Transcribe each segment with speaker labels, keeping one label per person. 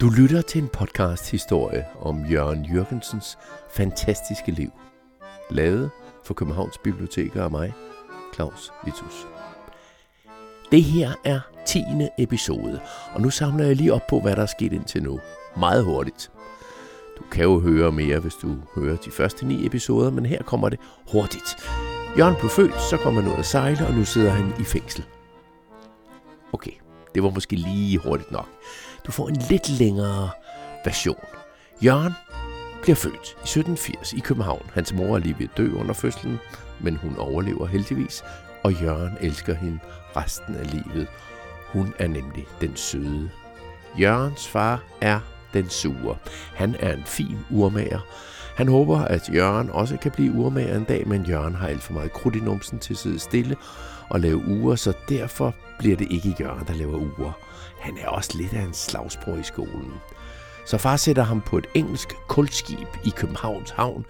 Speaker 1: Du lytter til en podcast historie om Jørgen Jørgensens fantastiske liv. Lavet for Københavns Biblioteker og mig, Claus Vitus. Det her er 10. episode, og nu samler jeg lige op på, hvad der er sket indtil nu. Meget hurtigt. Du kan jo høre mere, hvis du hører de første ni episoder, men her kommer det hurtigt. Jørgen blev født, så kom han ud at sejle, og nu sidder han i fængsel. Okay, det var måske lige hurtigt nok. Du får en lidt længere version. Jørgen bliver født i 1780 i København. Hans mor er lige ved at dø under fødslen, men hun overlever heldigvis, og Jørgen elsker hende resten af livet. Hun er nemlig den søde. Jørgens far er den sure. Han er en fin urmager. Han håber, at Jørgen også kan blive urmager en dag, men Jørgen har alt for meget krudt i numsen til at sidde stille og lave uger, så derfor bliver det ikke Jørgen, der laver uger. Han er også lidt af en slagsbror i skolen. Så far sætter ham på et engelsk kulskib i Københavns Havn,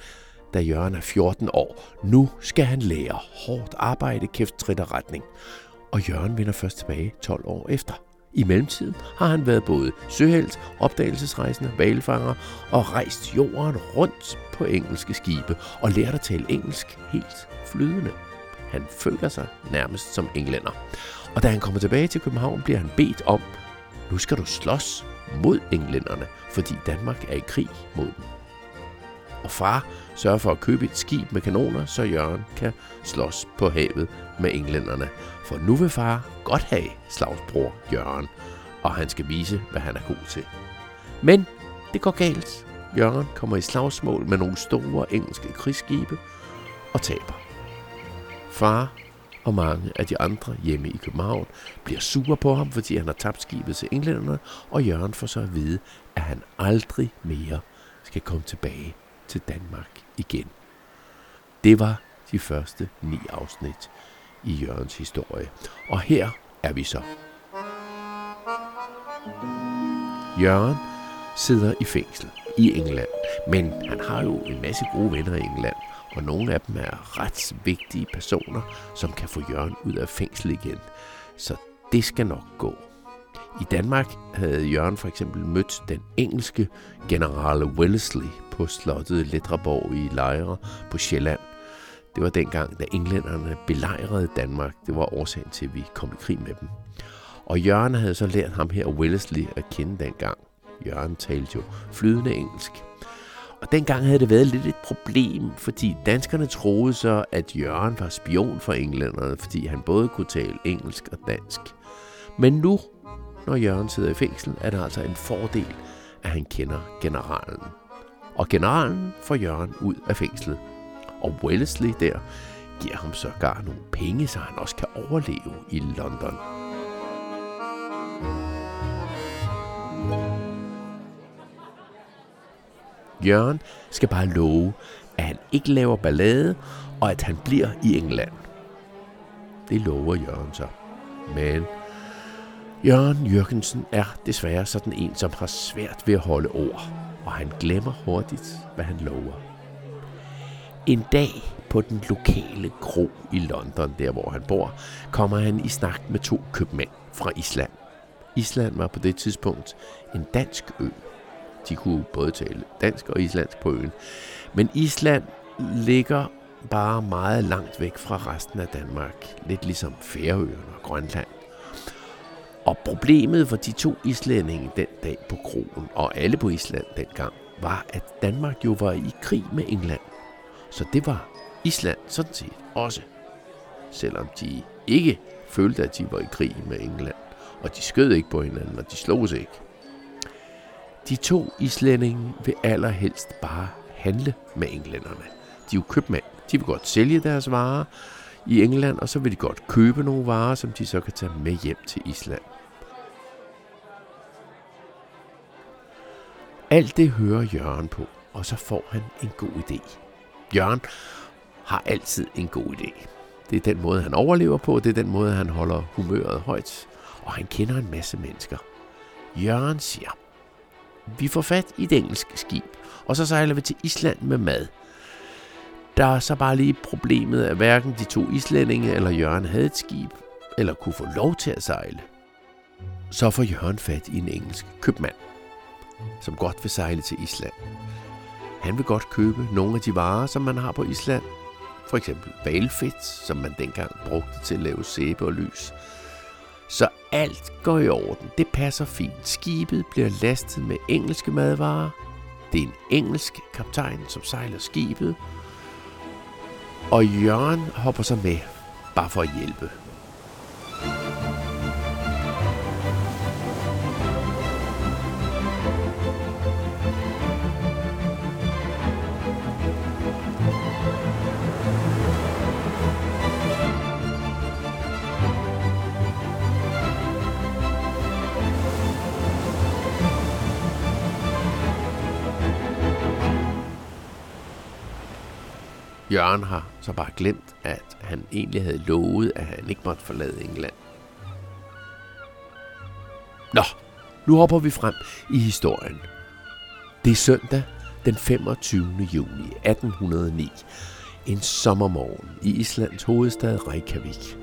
Speaker 1: da Jørgen er 14 år. Nu skal han lære hårdt arbejde, kæft, trit og retning. Og Jørgen vender først tilbage 12 år efter. I mellemtiden har han været både søhelt, opdagelsesrejsende, valfanger og rejst jorden rundt på engelske skibe og lært at tale engelsk helt flydende. Han føler sig nærmest som englænder. Og da han kommer tilbage til København, bliver han bedt om, nu skal du slås mod englænderne, fordi Danmark er i krig mod dem. Og far sørger for at købe et skib med kanoner, så Jørgen kan slås på havet med englænderne. For nu vil far godt have slagsbror Jørgen, og han skal vise, hvad han er god til. Men det går galt. Jørgen kommer i slagsmål med nogle store engelske krigsskibe og taber. Far og mange af de andre hjemme i København bliver sure på ham, fordi han har tabt skibet til englænderne, og Jørgen får så at vide, at han aldrig mere skal komme tilbage til Danmark igen. Det var de første ni afsnit i Jørgens historie. Og her er vi så. Jørgen sidder i fængsel i England, men han har jo en masse gode venner i England, og nogle af dem er ret vigtige personer, som kan få Jørgen ud af fængsel igen. Så det skal nok gå. I Danmark havde Jørgen for eksempel mødt den engelske general Wellesley på slottet Letreborg i Lejre på Sjælland. Det var dengang, da englænderne belejrede Danmark. Det var årsagen til, at vi kom i krig med dem. Og Jørgen havde så lært ham her Wellesley at kende dengang. Jørgen talte jo flydende engelsk. Og dengang havde det været lidt et problem, fordi danskerne troede så, at Jørgen var spion for englænderne, fordi han både kunne tale engelsk og dansk. Men nu, når Jørgen sidder i fængsel, er det altså en fordel, at han kender generalen. Og generalen får Jørgen ud af fængslet. Og Wellesley der giver ham sågar nogle penge, så han også kan overleve i London. Jørgen skal bare love, at han ikke laver ballade, og at han bliver i England. Det lover Jørgen så. Men Jørgen Jørgensen er desværre sådan en, som har svært ved at holde ord, og han glemmer hurtigt, hvad han lover. En dag på den lokale kro i London, der hvor han bor, kommer han i snak med to købmænd fra Island. Island var på det tidspunkt en dansk ø, de kunne både tale dansk og islandsk på øen. Men Island ligger bare meget langt væk fra resten af Danmark. Lidt ligesom Færøerne og Grønland. Og problemet for de to islændinge den dag på krogen, og alle på Island dengang, var, at Danmark jo var i krig med England. Så det var Island sådan set også. Selvom de ikke følte, at de var i krig med England. Og de skød ikke på hinanden, og de slog sig ikke. De to islændinge vil allerhelst bare handle med englænderne. De er jo købmænd. De vil godt sælge deres varer i England, og så vil de godt købe nogle varer, som de så kan tage med hjem til Island. Alt det hører Jørgen på, og så får han en god idé. Jørgen har altid en god idé. Det er den måde, han overlever på, det er den måde, han holder humøret højt, og han kender en masse mennesker. Jørgen siger, vi får fat i et engelsk skib, og så sejler vi til Island med mad. Der er så bare lige problemet, at hverken de to islændinge eller Jørgen havde et skib, eller kunne få lov til at sejle, så får Jørgen fat i en engelsk købmand, som godt vil sejle til Island. Han vil godt købe nogle af de varer, som man har på Island. For eksempel valfedt, som man dengang brugte til at lave sæbe og lys. Så alt går i orden. Det passer fint. Skibet bliver lastet med engelske madvarer. Det er en engelsk kaptajn, som sejler skibet. Og Jørgen hopper så med, bare for at hjælpe. Jørgen har så bare glemt, at han egentlig havde lovet, at han ikke måtte forlade England. Nå, nu hopper vi frem i historien. Det er søndag den 25. juni 1809. En sommermorgen i Islands hovedstad Reykjavik.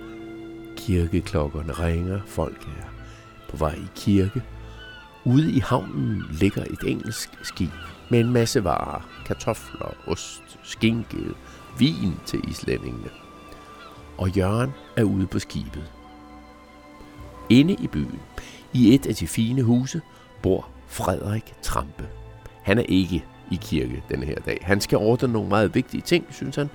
Speaker 1: Kirkeklokkerne ringer, folk er på vej i kirke. Ude i havnen ligger et engelsk skib med en masse varer. Kartofler, ost, skinke, vin til islændingene. Og Jørgen er ude på skibet. Inde i byen, i et af de fine huse, bor Frederik Trampe. Han er ikke i kirke denne her dag. Han skal ordne nogle meget vigtige ting, synes han.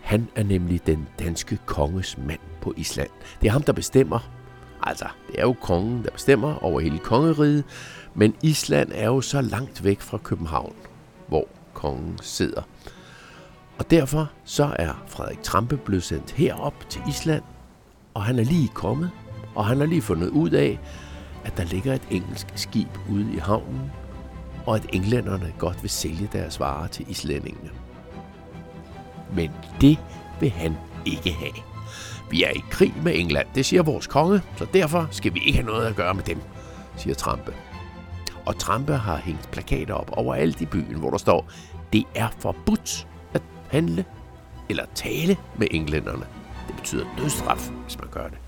Speaker 1: Han er nemlig den danske konges mand på Island. Det er ham, der bestemmer. Altså, det er jo kongen, der bestemmer over hele kongeriget, men Island er jo så langt væk fra København, hvor kongen sidder. Og derfor så er Frederik Trampe blevet sendt herop til Island, og han er lige kommet, og han har lige fundet ud af, at der ligger et engelsk skib ude i havnen, og at englænderne godt vil sælge deres varer til islændingene. Men det vil han ikke have. Vi er i krig med England, det siger vores konge, så derfor skal vi ikke have noget at gøre med dem, siger Trampe. Og Trampe har hængt plakater op overalt i byen, hvor der står, det er forbudt at handle eller tale med englænderne. Det betyder dødsstraf, hvis man gør det.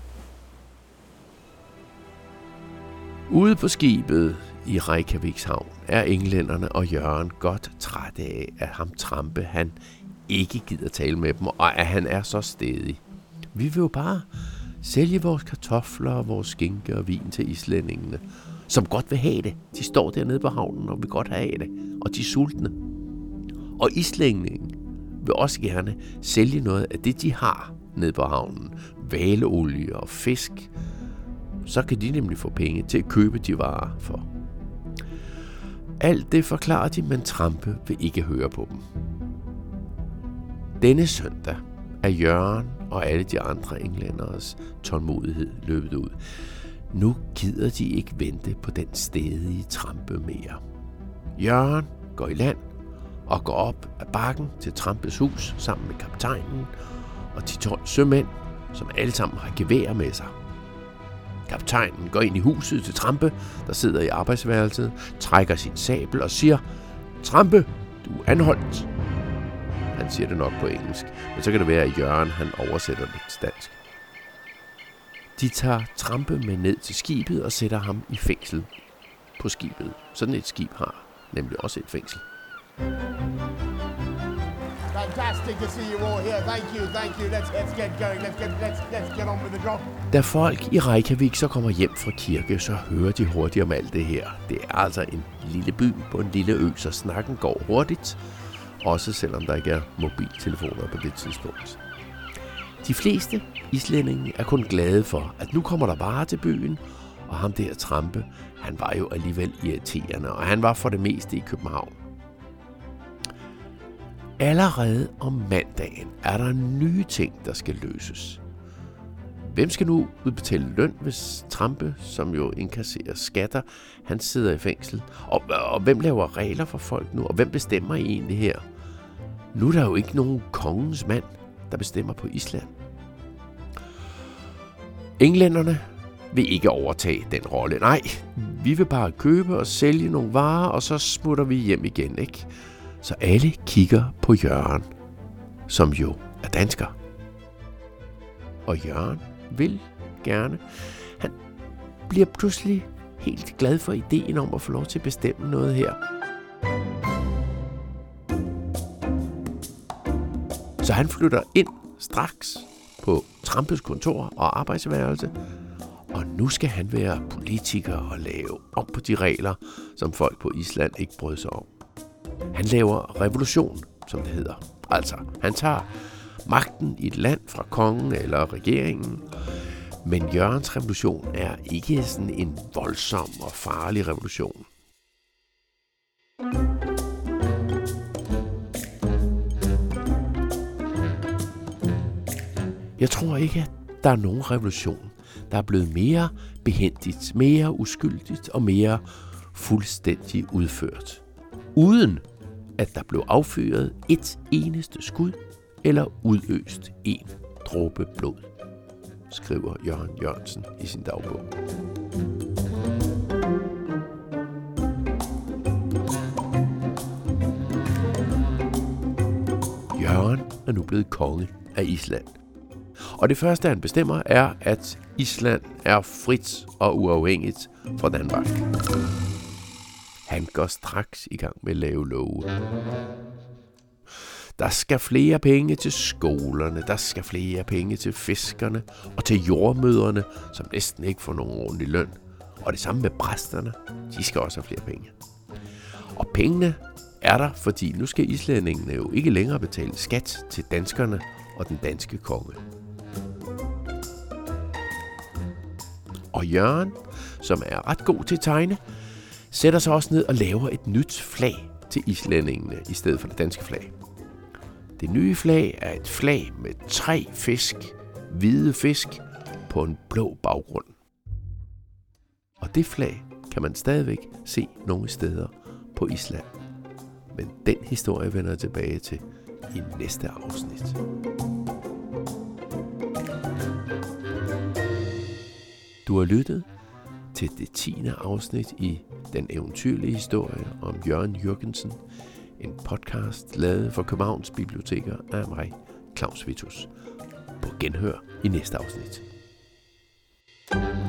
Speaker 1: Ude på skibet i Reykjaviks havn er englænderne og Jørgen godt trætte af, at ham Trampe han ikke gider tale med dem, og at han er så stedig. Vi vil jo bare sælge vores kartofler og vores skinke og vin til islændingene, som godt vil have det. De står dernede på havnen og vil godt have det, og de er sultne. Og islændingen, vil også gerne sælge noget af det, de har nede på havnen. Valeolie og fisk. Så kan de nemlig få penge til at købe de varer for. Alt det forklarer de, men Trampe vil ikke høre på dem. Denne søndag er Jørgen og alle de andre englænderes tålmodighed løbet ud. Nu gider de ikke vente på den stedige trampe mere. Jørgen går i land og går op ad bakken til Trampes hus sammen med kaptajnen og de 12 sømænd, som alle sammen har gevær med sig. Kaptajnen går ind i huset til Trampe, der sidder i arbejdsværelset, trækker sin sabel og siger, Trampe, du er anholdt. Han siger det nok på engelsk, men så kan det være, at Jørgen han oversætter det til dansk. De tager Trampe med ned til skibet og sætter ham i fængsel på skibet. Sådan et skib har nemlig også et fængsel. Fantastic to see you all here. Thank you, thank you. Let's, let's get going. Let's get, let's, let's get on with the job. Da folk i Reykjavik så kommer hjem fra kirke, så hører de hurtigt om alt det her. Det er altså en lille by på en lille ø, så snakken går hurtigt. Også selvom der ikke er mobiltelefoner på det tidspunkt. De fleste islændinge er kun glade for, at nu kommer der varer til byen, og ham der Trampe, han var jo alligevel irriterende, og han var for det meste i København. Allerede om mandagen er der nye ting, der skal løses. Hvem skal nu udbetale løn, hvis Trampe, som jo inkasserer skatter, han sidder i fængsel? Og, og hvem laver regler for folk nu? Og hvem bestemmer egentlig her? Nu er der jo ikke nogen kongens mand, der bestemmer på Island. Englænderne vil ikke overtage den rolle. Nej, vi vil bare købe og sælge nogle varer, og så smutter vi hjem igen, ikke? Så alle kigger på Jørgen, som jo er dansker. Og Jørgen vil gerne. Han bliver pludselig helt glad for ideen om at få lov til at bestemme noget her. Så han flytter ind straks på Trampes kontor og arbejdsværelse, og nu skal han være politiker og lave op på de regler, som folk på Island ikke brød sig om. Han laver revolution, som det hedder. Altså, han tager magten i et land fra kongen eller regeringen, men Jørgens revolution er ikke sådan en voldsom og farlig revolution. Jeg tror ikke, at der er nogen revolution, der er blevet mere behendigt, mere uskyldigt og mere fuldstændig udført. Uden at der blev affyret et eneste skud eller udøst en dråbe blod, skriver Jørgen Jørgensen i sin dagbog. Jørgen er nu blevet konge af Island. Og det første, han bestemmer, er, at Island er frit og uafhængigt fra Danmark. Han går straks i gang med at lave love. Der skal flere penge til skolerne, der skal flere penge til fiskerne og til jordmøderne, som næsten ikke får nogen ordentlig løn. Og det samme med præsterne, de skal også have flere penge. Og pengene er der, fordi nu skal islændingene jo ikke længere betale skat til danskerne og den danske konge. Og Jørgen, som er ret god til at tegne, sætter sig også ned og laver et nyt flag til islændingene i stedet for det danske flag. Det nye flag er et flag med tre fisk, hvide fisk, på en blå baggrund. Og det flag kan man stadigvæk se nogle steder på Island. Men den historie vender jeg tilbage til i næste afsnit. Du har lyttet til det 10. afsnit i Den eventyrlige historie om Jørgen Jørgensen, en podcast lavet for Københavns Biblioteker af mig, Claus Vitus. På genhør i næste afsnit. thank you